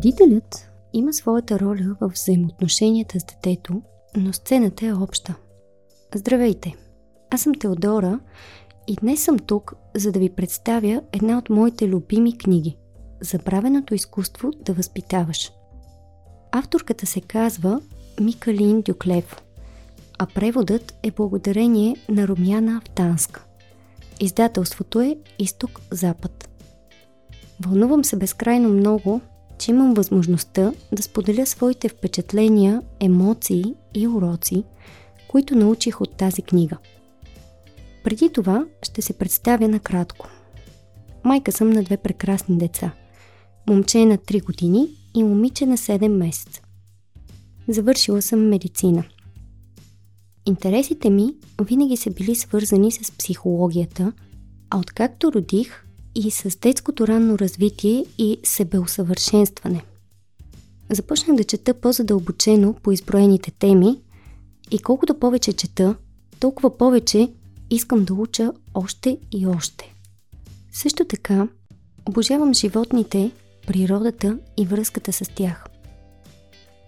Родителят има своята роля в взаимоотношенията с детето, но сцената е обща. Здравейте! Аз съм Теодора и днес съм тук, за да ви представя една от моите любими книги Забравеното изкуство да възпитаваш. Авторката се казва Микалин Дюклев, а преводът е благодарение на Румяна Автанска. Издателството е Изток-Запад. Вълнувам се безкрайно много, че имам възможността да споделя своите впечатления, емоции и уроци, които научих от тази книга. Преди това ще се представя накратко. Майка съм на две прекрасни деца. Момче е на 3 години и момиче на 7 месеца. Завършила съм медицина. Интересите ми винаги са били свързани с психологията, а откакто родих, и с детското ранно развитие и себеусъвършенстване. Започнах да чета по-задълбочено по изброените теми и колкото повече чета, толкова повече искам да уча още и още. Също така, обожавам животните, природата и връзката с тях.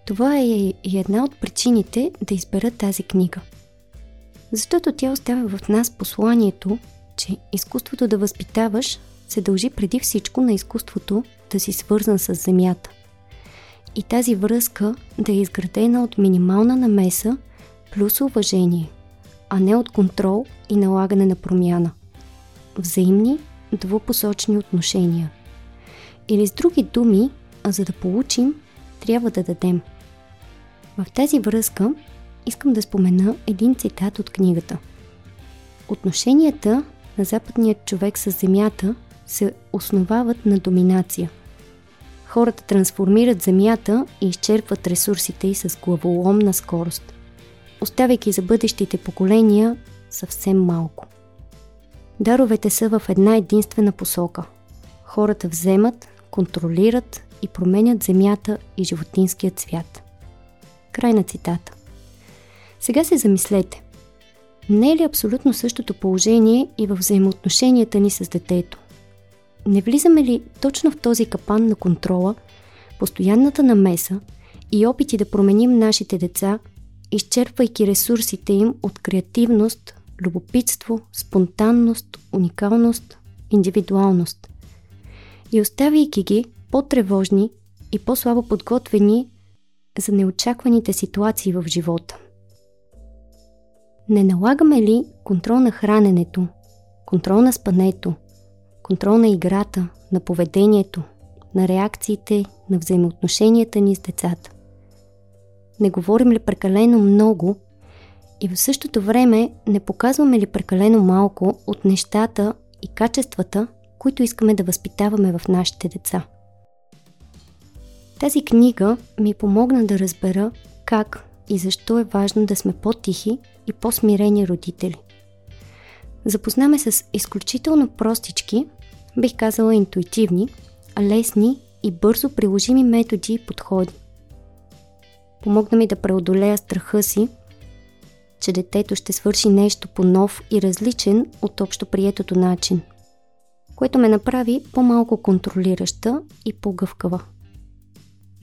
Това е и една от причините да избера тази книга. Защото тя оставя в нас посланието, че изкуството да възпитаваш се дължи преди всичко на изкуството да си свързан с Земята. И тази връзка да е изградена от минимална намеса плюс уважение, а не от контрол и налагане на промяна. Взаимни, двупосочни отношения. Или с други думи, а за да получим, трябва да дадем. В тази връзка искам да спомена един цитат от книгата. Отношенията на западният човек с Земята се основават на доминация. Хората трансформират земята и изчерпват ресурсите й с главоломна скорост, оставяйки за бъдещите поколения съвсем малко. Даровете са в една единствена посока. Хората вземат, контролират и променят земята и животинският свят. Край на цитата. Сега се замислете. Не е ли абсолютно същото положение и в взаимоотношенията ни с детето? Не влизаме ли точно в този капан на контрола, постоянната намеса и опити да променим нашите деца, изчерпвайки ресурсите им от креативност, любопитство, спонтанност, уникалност, индивидуалност и оставяйки ги по-тревожни и по-слабо подготвени за неочакваните ситуации в живота. Не налагаме ли контрол на храненето, контрол на спането, контрол на играта, на поведението, на реакциите, на взаимоотношенията ни с децата. Не говорим ли прекалено много и в същото време не показваме ли прекалено малко от нещата и качествата, които искаме да възпитаваме в нашите деца. Тази книга ми помогна да разбера как и защо е важно да сме по-тихи и по-смирени родители – Запознаме с изключително простички, бих казала интуитивни, лесни и бързо приложими методи и подходи. Помогна ми да преодолея страха си, че детето ще свърши нещо по нов и различен от общо приетото начин, което ме направи по-малко контролираща и по-гъвкава.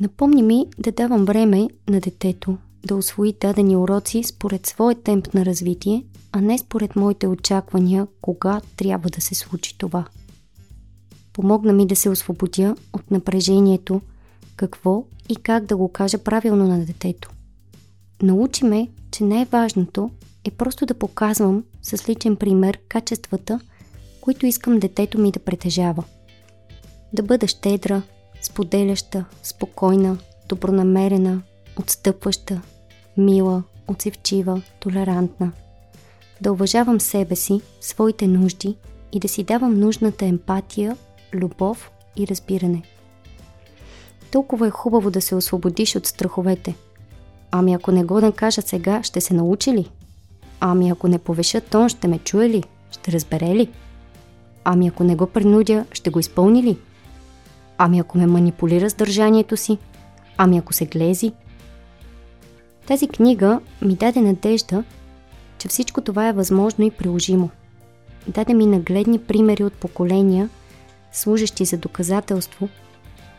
Напомни ми да давам време на детето да освои дадени уроци според своя темп на развитие, а не според моите очаквания кога трябва да се случи това. Помогна ми да се освободя от напрежението, какво и как да го кажа правилно на детето. Научи ме, че най-важното е просто да показвам с личен пример качествата, които искам детето ми да притежава. Да бъда щедра, споделяща, спокойна, добронамерена, отстъпваща, мила, отзивчива, толерантна. Да уважавам себе си, своите нужди и да си давам нужната емпатия, любов и разбиране. Толкова е хубаво да се освободиш от страховете. Ами ако не го накажа сега, ще се научи ли? Ами ако не повеша тон, ще ме чуе ли? Ще разбере ли? Ами ако не го принудя, ще го изпълни ли? Ами ако ме манипулира с държанието си? Ами ако се глези? Тази книга ми даде надежда, че всичко това е възможно и приложимо. Даде ми нагледни примери от поколения, служещи за доказателство,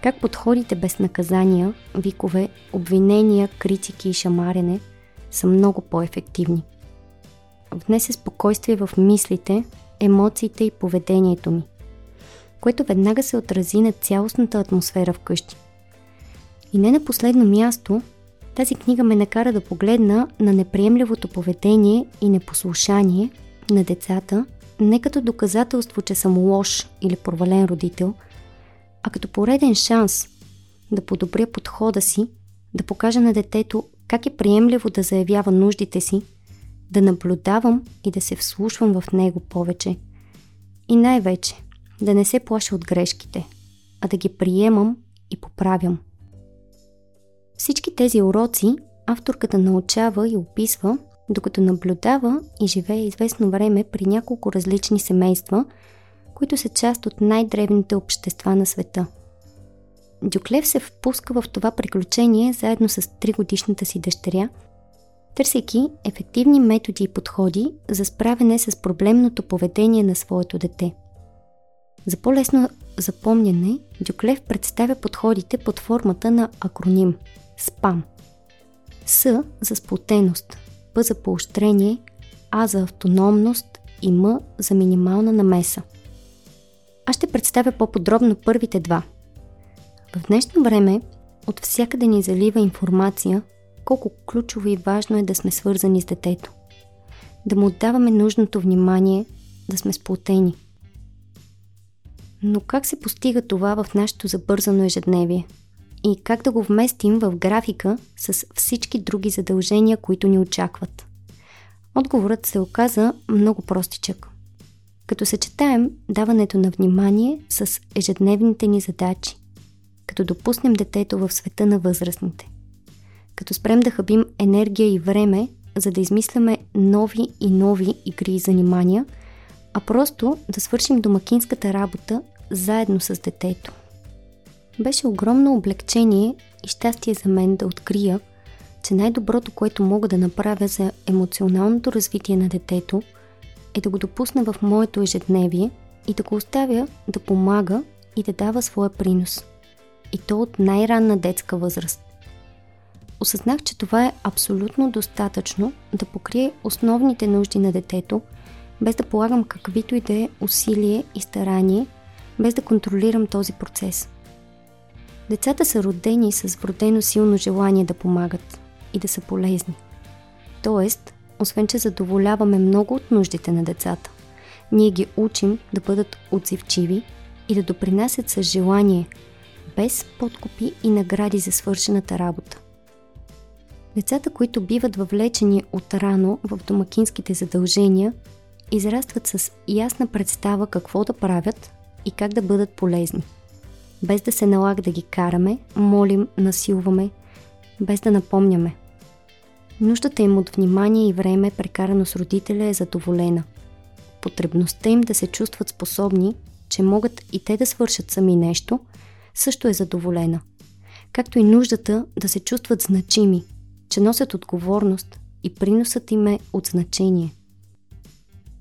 Как подходите без наказания, викове, обвинения, критики и шамарене са много по-ефективни. Внесе спокойствие в мислите, емоциите и поведението ми, което веднага се отрази на цялостната атмосфера вкъщи. И не на последно място, тази книга ме накара да погледна на неприемливото поведение и непослушание на децата не като доказателство, че съм лош или провален родител, а като пореден шанс да подобря подхода си, да покажа на детето как е приемливо да заявява нуждите си, да наблюдавам и да се вслушвам в него повече. И най-вече да не се плаша от грешките, а да ги приемам и поправям. Всички тези уроци авторката научава и описва, докато наблюдава и живее известно време при няколко различни семейства, които са част от най-древните общества на света. Дюклев се впуска в това приключение заедно с тригодишната си дъщеря, търсейки ефективни методи и подходи за справяне с проблемното поведение на своето дете. За по-лесно запомняне, Дюклев представя подходите под формата на акроним – СПАМ. С за сплотеност, П за поощрение, А за автономност и М за минимална намеса. Аз ще представя по-подробно първите два. В днешно време от всякъде ни залива информация колко ключово и важно е да сме свързани с детето. Да му отдаваме нужното внимание, да сме сплотени. Но как се постига това в нашето забързано ежедневие – и как да го вместим в графика с всички други задължения, които ни очакват. Отговорът се оказа много простичък. Като съчетаем даването на внимание с ежедневните ни задачи, като допуснем детето в света на възрастните, като спрем да хабим енергия и време, за да измисляме нови и нови игри и занимания, а просто да свършим домакинската работа заедно с детето. Беше огромно облегчение и щастие за мен да открия, че най-доброто, което мога да направя за емоционалното развитие на детето, е да го допусна в моето ежедневие и да го оставя да помага и да дава своя принос. И то от най-ранна детска възраст. Осъзнах, че това е абсолютно достатъчно да покрие основните нужди на детето, без да полагам каквито и да е усилие и старание, без да контролирам този процес – Децата са родени с вродено силно желание да помагат и да са полезни. Тоест, освен че задоволяваме много от нуждите на децата, ние ги учим да бъдат отзивчиви и да допринасят с желание, без подкупи и награди за свършената работа. Децата, които биват въвлечени от рано в домакинските задължения, израстват с ясна представа какво да правят и как да бъдат полезни – без да се налага да ги караме, молим, насилваме, без да напомняме. Нуждата им от внимание и време, прекарано с родителя, е задоволена. Потребността им да се чувстват способни, че могат и те да свършат сами нещо, също е задоволена. Както и нуждата да се чувстват значими, че носят отговорност и приносът им е от значение.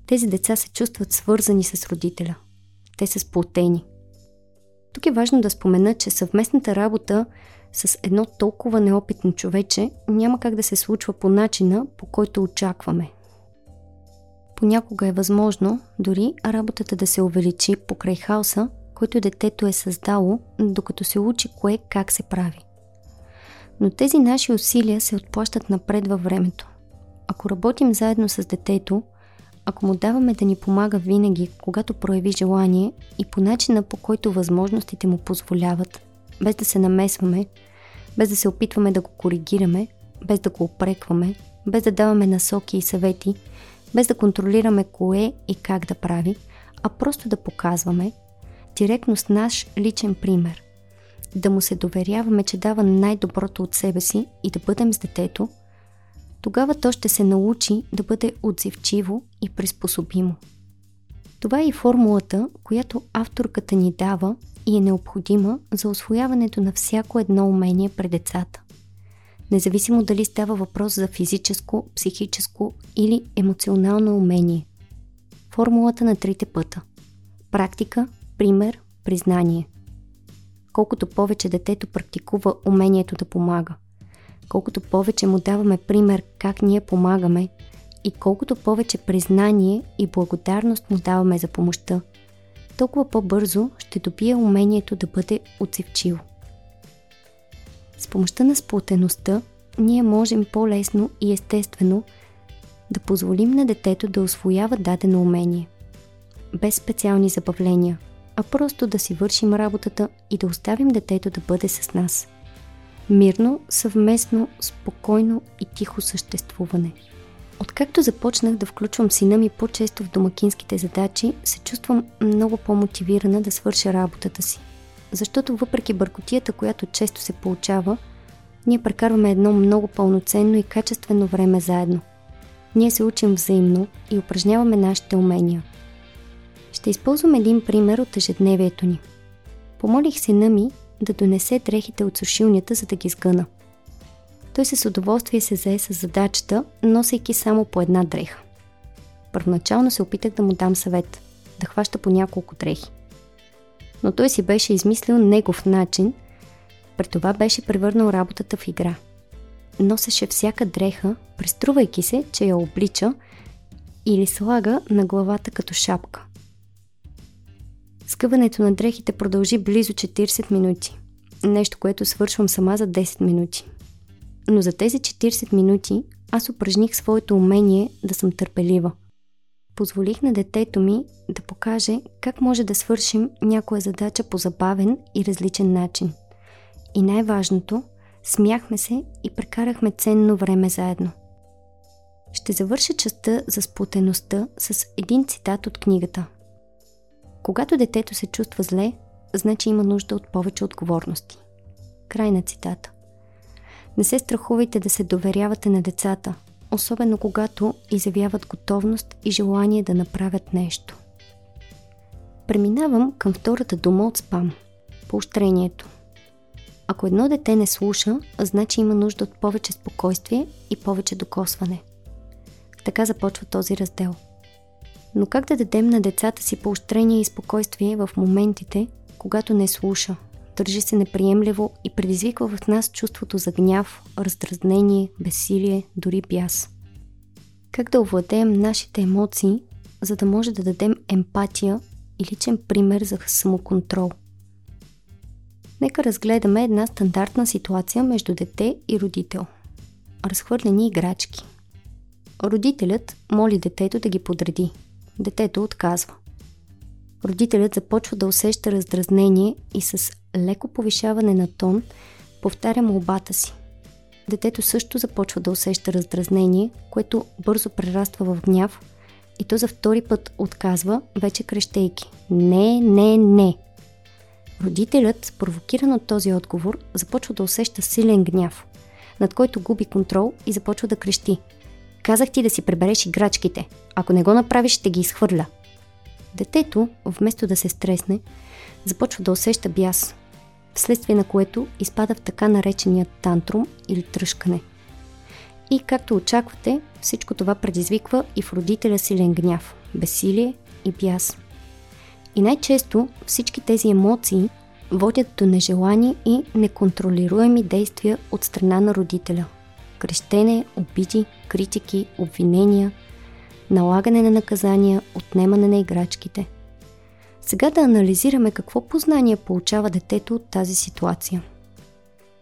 Тези деца се чувстват свързани с родителя. Те са сплотени. Тук е важно да спомена, че съвместната работа с едно толкова неопитно човече няма как да се случва по начина, по който очакваме. Понякога е възможно дори работата да се увеличи покрай хаоса, който детето е създало, докато се учи кое как се прави. Но тези наши усилия се отплащат напред във времето. Ако работим заедно с детето, ако му даваме да ни помага винаги, когато прояви желание и по начина по който възможностите му позволяват, без да се намесваме, без да се опитваме да го коригираме, без да го опрекваме, без да даваме насоки и съвети, без да контролираме кое и как да прави, а просто да показваме, директно с наш личен пример. Да му се доверяваме, че дава най-доброто от себе си и да бъдем с детето – тогава то ще се научи да бъде отзивчиво и приспособимо. Това е и формулата, която авторката ни дава и е необходима за освояването на всяко едно умение пред децата. Независимо дали става въпрос за физическо, психическо или емоционално умение. Формулата на трите пъта. Практика, пример, признание. колкото повече детето практикува умението да помага, колкото повече му даваме пример как ние помагаме и колкото повече признание и благодарност му даваме за помощта, толкова по-бързо ще добие умението да бъде отзивчиво. С помощта на сплотеността ние можем по-лесно и естествено да позволим на детето да освоява дадено умение. Без специални забавления, а просто да си вършим работата и да оставим детето да бъде с нас. Мирно, съвместно, спокойно и тихо съществуване. Откакто започнах да включвам сина ми по-често в домакинските задачи, се чувствам много по-мотивирана да свърша работата си. Защото въпреки бъркотията, която често се получава, ние прекарваме едно много пълноценно и качествено време заедно. Ние се учим взаимно и упражняваме нашите умения. Ще използвам един пример от ежедневието ни. Помолих сина ми да донесе дрехите от сушилнята, за да ги сгъна. Той с удоволствие се зае с задачата, носейки само по една дреха. Първоначално се опитах да му дам съвет, да хваща по няколко дрехи. Но той си беше измислил негов начин – при това беше превърнал работата в игра. Носеше всяка дреха, преструвайки се, че я облича или слага на главата като шапка. Скъването на дрехите продължи близо 40 минути. Нещо, което свършвам сама за 10 минути. Но за тези 40 минути аз упражних своето умение да съм търпелива. Позволих на детето ми да покаже как може да свършим някоя задача по забавен и различен начин. И най-важното, смяхме се и прекарахме ценно време заедно. Ще завърша частта за сплутеността с един цитат от книгата. Когато детето се чувства зле, значи има нужда от повече отговорности. Край на цитата. Не се страхувайте да се доверявате на децата, особено когато изявяват готовност и желание да направят нещо. Преминавам към втората дума от спам – поощрението – ако едно дете не слуша, значи има нужда от повече спокойствие и повече докосване. Така започва този раздел. Но как да дадем на децата си поощрение и спокойствие в моментите, когато не слуша, държи се неприемливо и предизвиква в нас чувството за гняв, раздразнение, безсилие, дори бяс? Как да овладеем нашите емоции, за да може да дадем емпатия и личен пример за самоконтрол? Нека разгледаме една стандартна ситуация между дете и родител. Разхвърлени играчки. Родителят моли детето да ги подреди. Детето отказва. Родителят започва да усеща раздразнение и с леко повишаване на тон повтаря молбата си. Детето също започва да усеща раздразнение, което бързо прераства в гняв и то за втори път отказва, вече крещейки. Не, не, не! Родителят, провокиран от този отговор, започва да усеща силен гняв, над който губи контрол и започва да крещи. Казах ти да си пребереш играчките. Ако не го направиш, ще ги изхвърля. Детето, вместо да се стресне, започва да усеща бяс, вследствие на което изпада в така наречения тантрум или тръжкане. И както очаквате, всичко това предизвиква и в родителя силен гняв, безсилие и бяс – и най-често всички тези емоции водят до нежелани и неконтролируеми действия от страна на родителя. Крещене, обиди, критики, обвинения, налагане на наказания, отнемане на играчките. Сега да анализираме какво познание получава детето от тази ситуация.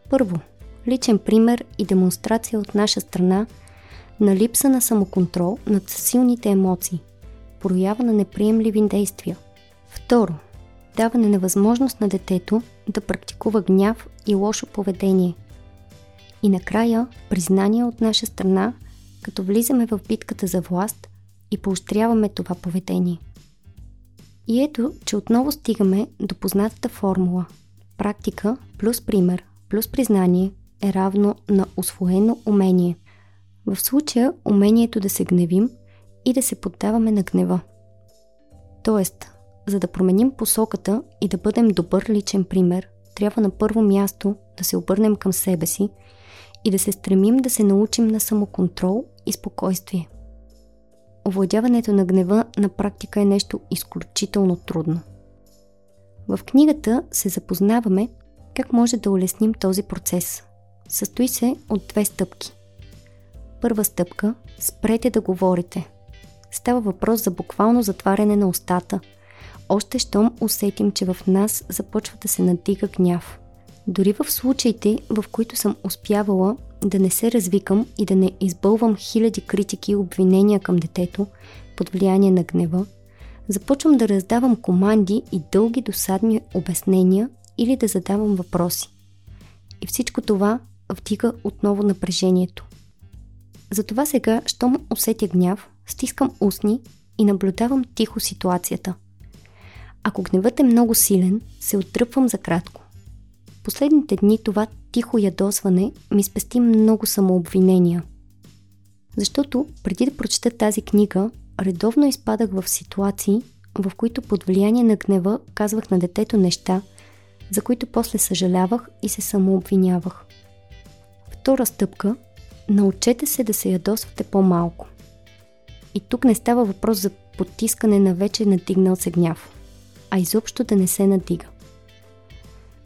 Първо, личен пример и демонстрация от наша страна на липса на самоконтрол над силните емоции, проява на неприемливи действия – Второ, даване на възможност на детето да практикува гняв и лошо поведение. И накрая, признание от наша страна, като влизаме в битката за власт и поощряваме това поведение. И ето, че отново стигаме до познатата формула. Практика плюс пример плюс признание е равно на освоено умение. В случая умението да се гневим и да се поддаваме на гнева. Тоест, за да променим посоката и да бъдем добър личен пример, трябва на първо място да се обърнем към себе си и да се стремим да се научим на самоконтрол и спокойствие. Овладяването на гнева на практика е нещо изключително трудно. В книгата се запознаваме Как може да улесним този процес? Състои се от две стъпки. Първа стъпка – спрете да говорите. Става въпрос за буквално затваряне на устата. Още щом усетим, че в нас започва да се надига гняв. Дори в случаите, в които съм успявала да не се развикам и да не избълвам хиляди критики и обвинения към детето под влияние на гнева, започвам да раздавам команди и дълги досадни обяснения или да задавам въпроси. И всичко това вдига отново напрежението. Затова сега, щом усетя гняв, стискам устни и наблюдавам тихо ситуацията. Ако гневът е много силен, се отдръпвам за кратко. Последните дни това тихо ядосване ми спести много самообвинения. Защото преди да прочета тази книга, редовно изпадах в ситуации, в които под влияние на гнева казвах на детето неща, за които после съжалявах и се самообвинявах. Втора стъпка – научете се да се ядосвате по-малко. И тук не става въпрос за потискане на вече надигнал се гняв, а изобщо да не се надига.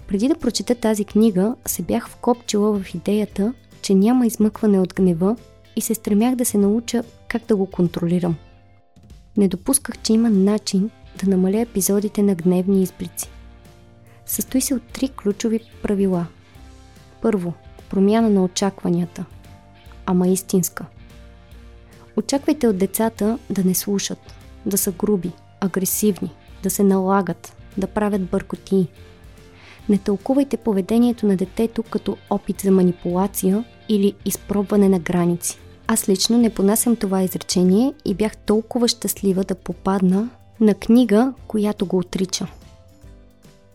Преди да прочета тази книга, се бях вкопчила в идеята, че няма измъкване от гнева и се стремях да се науча как да го контролирам. Не допусках, че има начин да намаля епизодите на гневни изблици. Състои се от три ключови правила. Първо, промяна на очакванията, ама истинска. Очаквайте от децата да не слушат, да са груби, агресивни, да се налагат, да правят бъркоти, не тълкувайте поведението на детето като опит за манипулация или изпробване на граници. Аз лично не понасям това изречение и бях толкова щастлива да попадна на книга, която го отрича.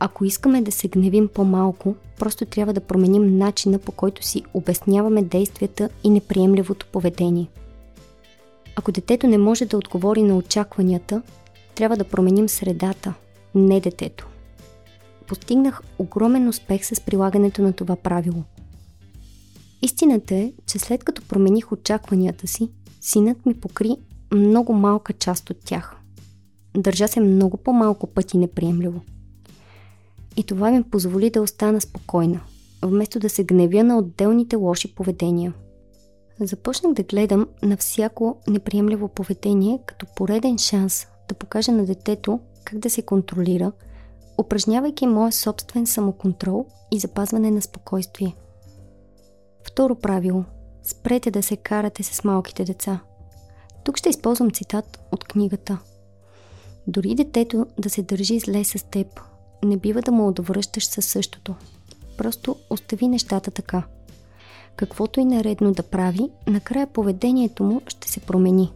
Ако искаме да се гневим по-малко, просто трябва да променим начина по който си обясняваме действията и неприемливото поведение. Ако детето не може да отговори на очакванията, трябва да променим средата, не детето постигнах огромен успех с прилагането на това правило. Истината е, че след като промених очакванията си, синът ми покри много малка част от тях. Държа се много по-малко пъти неприемливо. И това ми позволи да остана спокойна, вместо да се гневя на отделните лоши поведения. Започнах да гледам на всяко неприемливо поведение като пореден шанс да покажа на детето как да се контролира – упражнявайки моя собствен самоконтрол и запазване на спокойствие. Второ правило – спрете да се карате с малките деца. Тук ще използвам цитат от книгата. Дори детето да се държи зле с теб, не бива да му отвръщаш със същото. Просто остави нещата така. Каквото и наредно да прави, накрая поведението му ще се промени.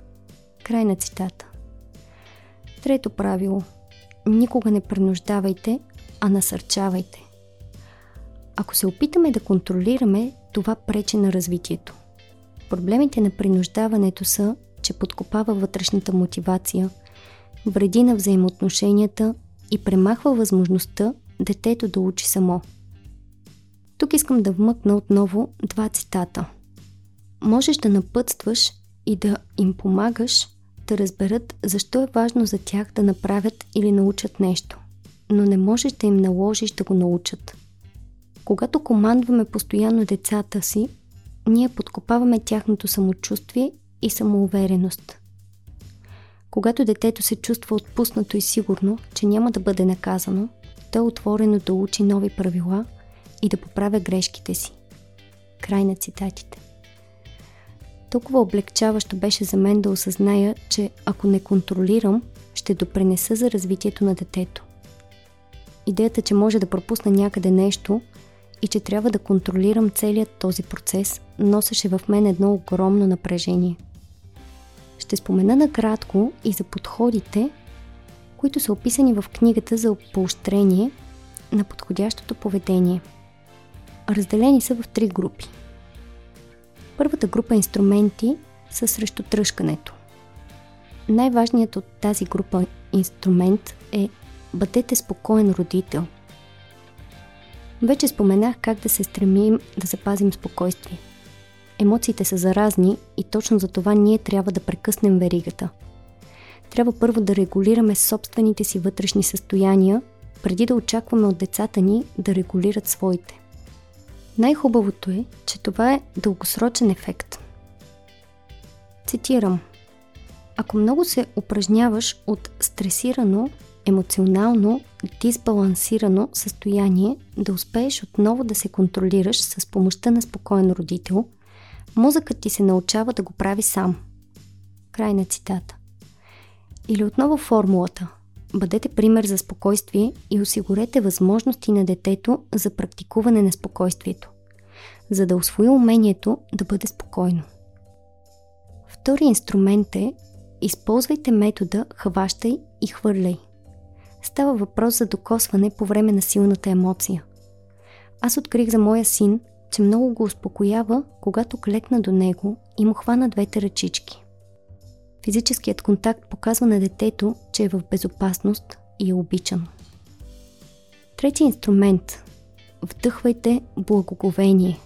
Край на цитата. Трето правило – никога не принуждавайте, а насърчавайте. Ако се опитаме да контролираме, това пречи на развитието. Проблемите на принуждаването са, че подкопава вътрешната мотивация, вреди на взаимоотношенията и премахва възможността детето да учи само. Тук искам да вмъкна отново два цитата. Можеш да напътстваш и да им помагаш да разберат защо е важно за тях да направят или научат нещо, но не можеш да им наложиш да го научат. Когато командваме постоянно децата си, ние подкопаваме тяхното самочувствие и самоувереност. Когато детето се чувства отпуснато и сигурно, че няма да бъде наказано, то е отворено да учи нови правила и да поправя грешките си. Край на цитатите. Толкова облегчаващо беше за мен да осъзная, че ако не контролирам, ще допренеса за развитието на детето. Идеята, че може да пропусна някъде нещо и че трябва да контролирам целият този процес, носеше в мен едно огромно напрежение. Ще спомена накратко и за подходите, които са описани в книгата за поощрение на подходящото поведение. Разделени са в три групи – Първата група инструменти са срещу тръжкането. Най-важният от тази група инструмент е бъдете спокоен родител. Вече споменах как да се стремим да запазим спокойствие. Емоциите са заразни и точно за това ние трябва да прекъснем веригата. Трябва първо да регулираме собствените си вътрешни състояния преди да очакваме от децата ни да регулират своите. Най-хубавото е, че това е дългосрочен ефект. Цитирам. Ако много се упражняваш от стресирано, емоционално, дисбалансирано състояние, да успееш отново да се контролираш с помощта на спокоен родител, мозъкът ти се научава да го прави сам. Край на цитата. Или отново формулата – Бъдете пример за спокойствие и осигурете възможности на детето за практикуване на спокойствието, за да освои умението да бъде спокойно. Втори инструмент е използвайте метода хващай и хвърляй. Става въпрос за докосване по време на силната емоция. Аз открих за моя син, че много го успокоява, когато клекна до него и му хвана двете ръчички. Физическият контакт показва на детето, че е в безопасност и е обичано. Трети инструмент – вдъхвайте благоговение.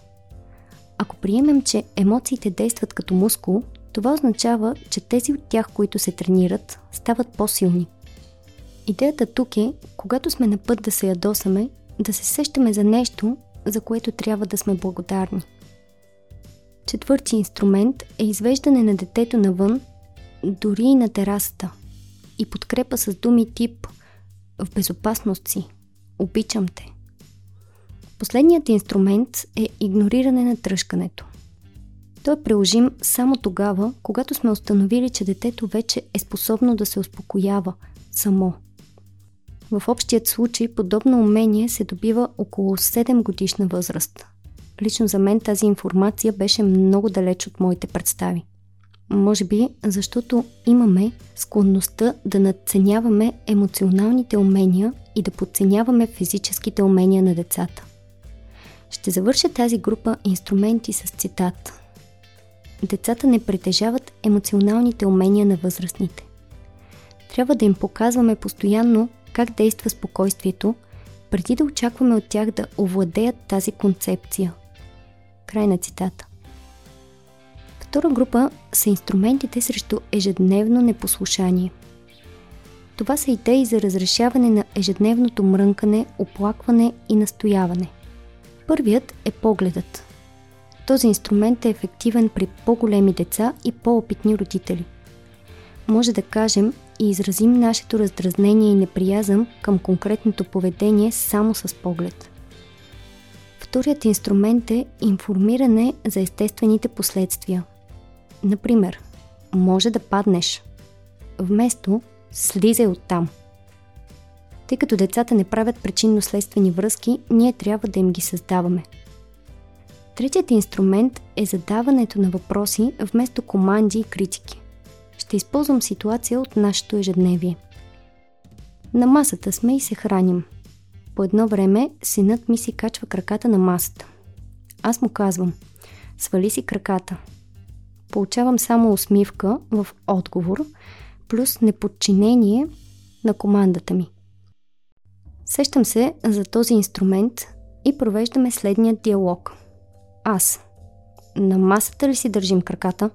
Ако приемем, че емоциите действат като мускул, това означава, че тези от тях, които се тренират, стават по-силни. Идеята тук е, когато сме на път да се ядосаме, да се сещаме за нещо, за което трябва да сме благодарни. Четвърти инструмент е извеждане на детето навън дори и на терасата. И подкрепа с думи тип в безопасност си, обичам те. Последният инструмент е игнориране на тръжкането. Той е приложим само тогава, когато сме установили, че детето вече е способно да се успокоява само. В общият случай подобно умение се добива около 7 годишна възраст. Лично за мен тази информация беше много далеч от моите представи. Може би, защото имаме склонността да надценяваме емоционалните умения и да подценяваме физическите умения на децата. Ще завърша тази група инструменти с цитат. Децата не притежават емоционалните умения на възрастните. Трябва да им показваме постоянно как действа спокойствието, преди да очакваме от тях да овладеят тази концепция. Край на цитата. Втора група са инструментите срещу ежедневно непослушание. Това са идеи за разрешаване на ежедневното мрънкане, оплакване и настояване. Първият е погледът. Този инструмент е ефективен при по-големи деца и по-опитни родители. Може да кажем и изразим нашето раздразнение и неприязъм към конкретното поведение само с поглед. Вторият инструмент е информиране за естествените последствия – Например, може да паднеш. Вместо слизай оттам. Тъй като децата не правят причинно-следствени връзки, ние трябва да им ги създаваме. Третият инструмент е задаването на въпроси вместо команди и критики. Ще използвам ситуация от нашето ежедневие. На масата сме и се храним. По едно време синът ми си качва краката на масата. Аз му казвам, свали си краката – получавам само усмивка в отговор, плюс неподчинение на командата ми. Сещам се за този инструмент и провеждаме следния диалог. Аз. На масата ли си държим краката?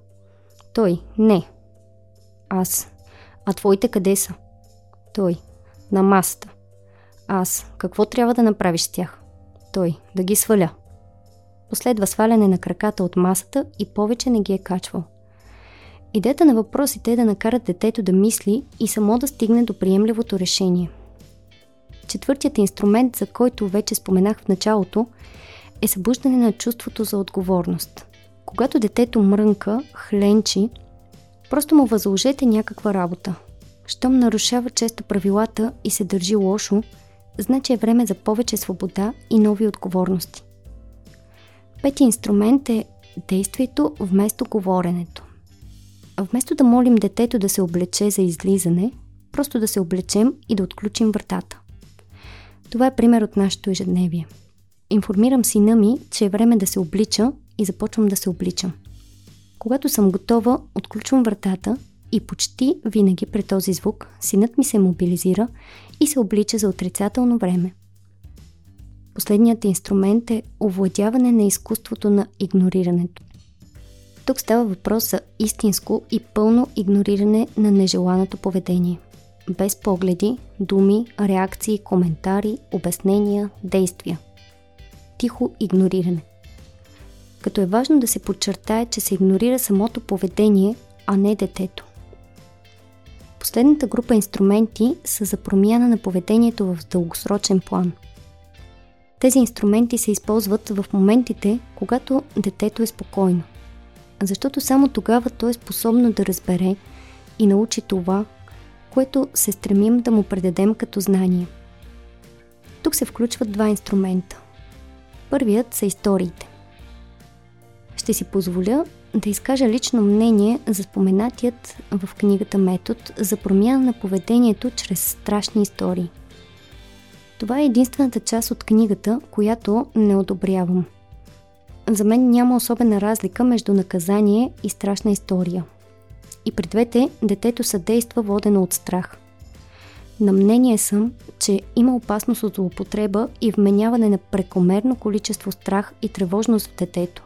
Той. Не. Аз. А твоите къде са? Той. На масата. Аз. Какво трябва да направиш с тях? Той. Да ги сваля. Последва сваляне на краката от масата и повече не ги е качвал. Идеята на въпросите е да накарат детето да мисли и само да стигне до приемливото решение. Четвъртият инструмент, за който вече споменах в началото, е събуждане на чувството за отговорност. Когато детето мрънка, хленчи, просто му възложете някаква работа. Щом нарушава често правилата и се държи лошо, значи е време за повече свобода и нови отговорности. Пети инструмент е действието вместо говоренето. Вместо да молим детето да се облече за излизане, просто да се облечем и да отключим вратата. Това е пример от нашето ежедневие. Информирам сина ми, че е време да се облича и започвам да се обличам. Когато съм готова, отключвам вратата и почти винаги при този звук синът ми се мобилизира и се облича за отрицателно време. Последният инструмент е овладяване на изкуството на игнорирането. Тук става въпрос за истинско и пълно игнориране на нежеланото поведение. без погледи, думи, реакции, коментари, обяснения, действия. Тихо игнориране. Като е важно да се подчертае, че се игнорира самото поведение, а не детето. Последната група инструменти са за промяна на поведението в дългосрочен план. Тези инструменти се използват в моментите, когато детето е спокойно. Защото само тогава то е способно да разбере и научи това, което се стремим да му предадем като знание. Тук се включват два инструмента. Първият са историите. Ще си позволя да изкажа лично мнение за споменатият в книгата метод за промяна на поведението чрез страшни истории. Това е единствената част от книгата, която не одобрявам. За мен няма особена разлика между наказание и страшна история. И при двете детето съдейства водено от страх. На мнение съм, че има опасност от злоупотреба и вменяване на прекомерно количество страх и тревожност в детето.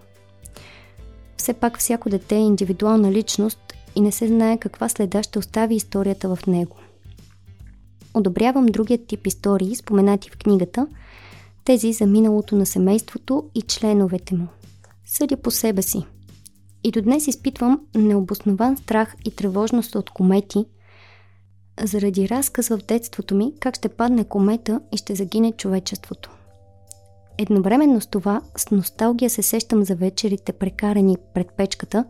Все пак всяко дете е индивидуална личност и не се знае каква следа ще остави историята в него. Одобрявам другият тип истории, споменати в книгата, тези за миналото на семейството и членовете му. Съдя по себе си. И до днес изпитвам необоснован страх и тревожност от комети, заради разказ в детството ми как ще падне комета и ще загине човечеството. Едновременно с това, с носталгия се сещам за вечерите, прекарани пред печката,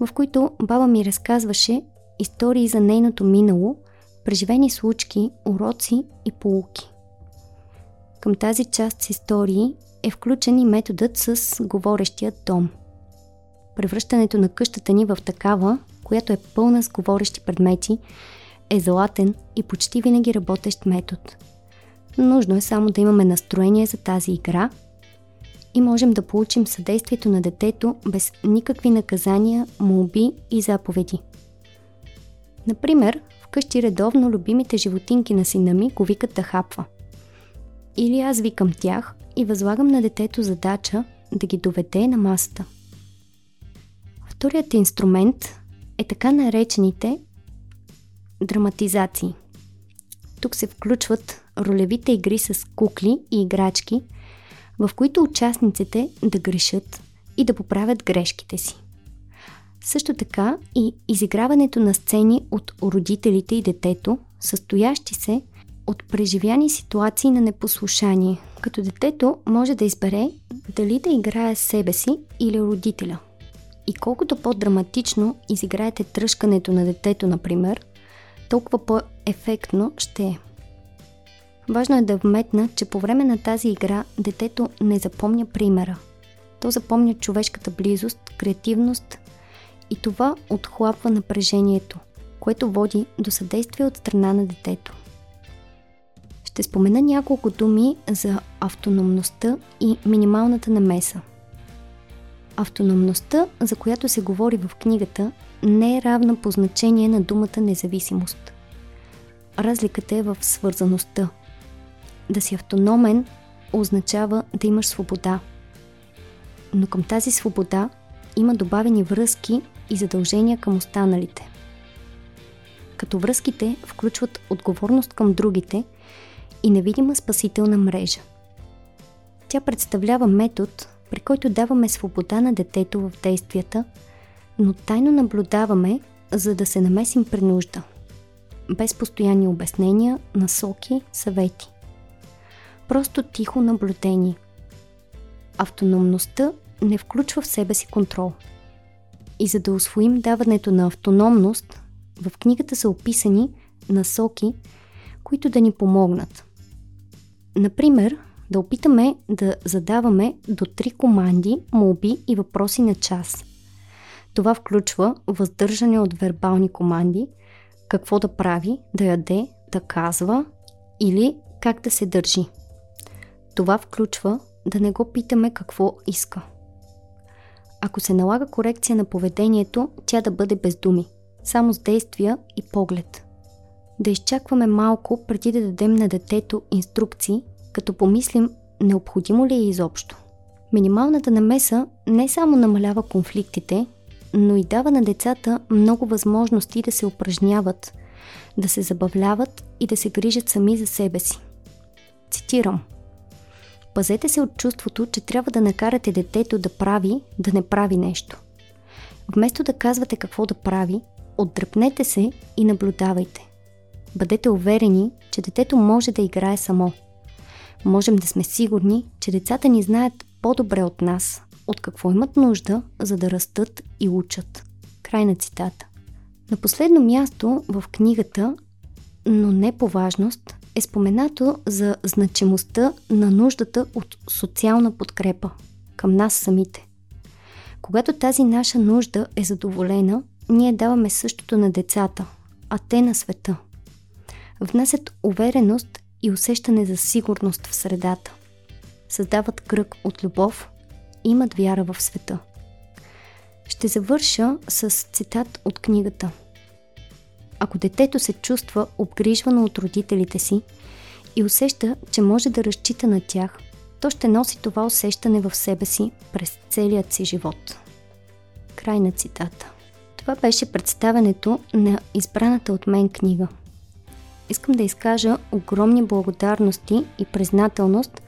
в които баба ми разказваше истории за нейното минало, преживени случки, уроци и полуки. Към тази част с истории е включен и методът с говорещия дом. Превръщането на къщата ни в такава, която е пълна с говорещи предмети, е златен и почти винаги работещ метод – Нужно е само да имаме настроение за тази игра и можем да получим съдействието на детето без никакви наказания, молби и заповеди. Например, вкъщи редовно любимите животинки на сина ми го викат да хапва. Или аз викам тях и възлагам на детето задача да ги доведе на масата. Вторият инструмент е така наречените драматизации. Тук се включват ролевите игри с кукли и играчки, в които участниците да грешат и да поправят грешките си. Също така и изиграването на сцени от родителите и детето, състоящи се от преживяни ситуации на непослушание, като детето може да избере дали да играе себе си или родителя. И колкото по-драматично изиграете тръжкането на детето, например, толкова по-ефектно ще е. Важно е да вметна, че по време на тази игра детето не запомня примера. То запомня човешката близост, креативност и това отхлапва напрежението, което води до съдействие от страна на детето. Ще спомена няколко думи за автономността и минималната намеса. Автономността, за която се говори в книгата, не е равна по значение на думата независимост. Разликата е в свързаността – да си автономен означава да имаш свобода. Но към тази свобода има добавени връзки и задължения към останалите. Като връзките включват отговорност към другите и невидима спасителна мрежа. Тя представлява метод, при който даваме свобода на детето в действията, но тайно наблюдаваме, за да се намесим при нужда. Без постоянни обяснения, насоки, съвети просто тихо наблюдение. Автономността не включва в себе си контрол. И за да освоим даването на автономност, в книгата са описани насоки, които да ни помогнат. Например, да опитаме да задаваме до три команди, молби и въпроси на час. Това включва въздържане от вербални команди, какво да прави, да яде, да казва или как да се държи. Това включва да не го питаме какво иска. Ако се налага корекция на поведението, тя да бъде без думи, само с действия и поглед. Да изчакваме малко преди да дадем на детето инструкции, като помислим необходимо ли е изобщо. Минималната намеса не само намалява конфликтите, но и дава на децата много възможности да се упражняват, да се забавляват и да се грижат сами за себе си. Цитирам. Пазете се от чувството, че трябва да накарате детето да прави, да не прави нещо. Вместо да казвате какво да прави, отдръпнете се и наблюдавайте. Бъдете уверени, че детето може да играе само. Можем да сме сигурни, че децата ни знаят по-добре от нас, от какво имат нужда, за да растат и учат. Край на цитата. На последно място в книгата, но не по важност, е споменато за значимостта на нуждата от социална подкрепа към нас самите. Когато тази наша нужда е задоволена, ние даваме същото на децата, а те на света. Внасят увереност и усещане за сигурност в средата. Създават кръг от любов имат вяра в света. Ще завърша с цитат от книгата. Ако детето се чувства обгрижвано от родителите си и усеща, че може да разчита на тях, то ще носи това усещане в себе си през целият си живот. Край на цитата. Това беше представенето на избраната от мен книга. Искам да изкажа огромни благодарности и признателност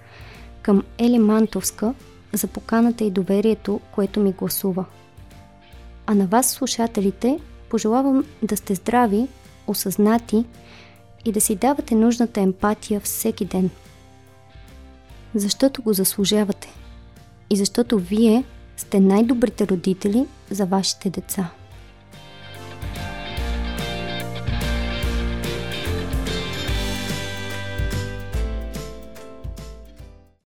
към Ели Мантовска за поканата и доверието, което ми гласува. А на вас, слушателите, пожелавам да сте здрави, осъзнати и да си давате нужната емпатия всеки ден. Защото го заслужавате. И защото вие сте най-добрите родители за вашите деца.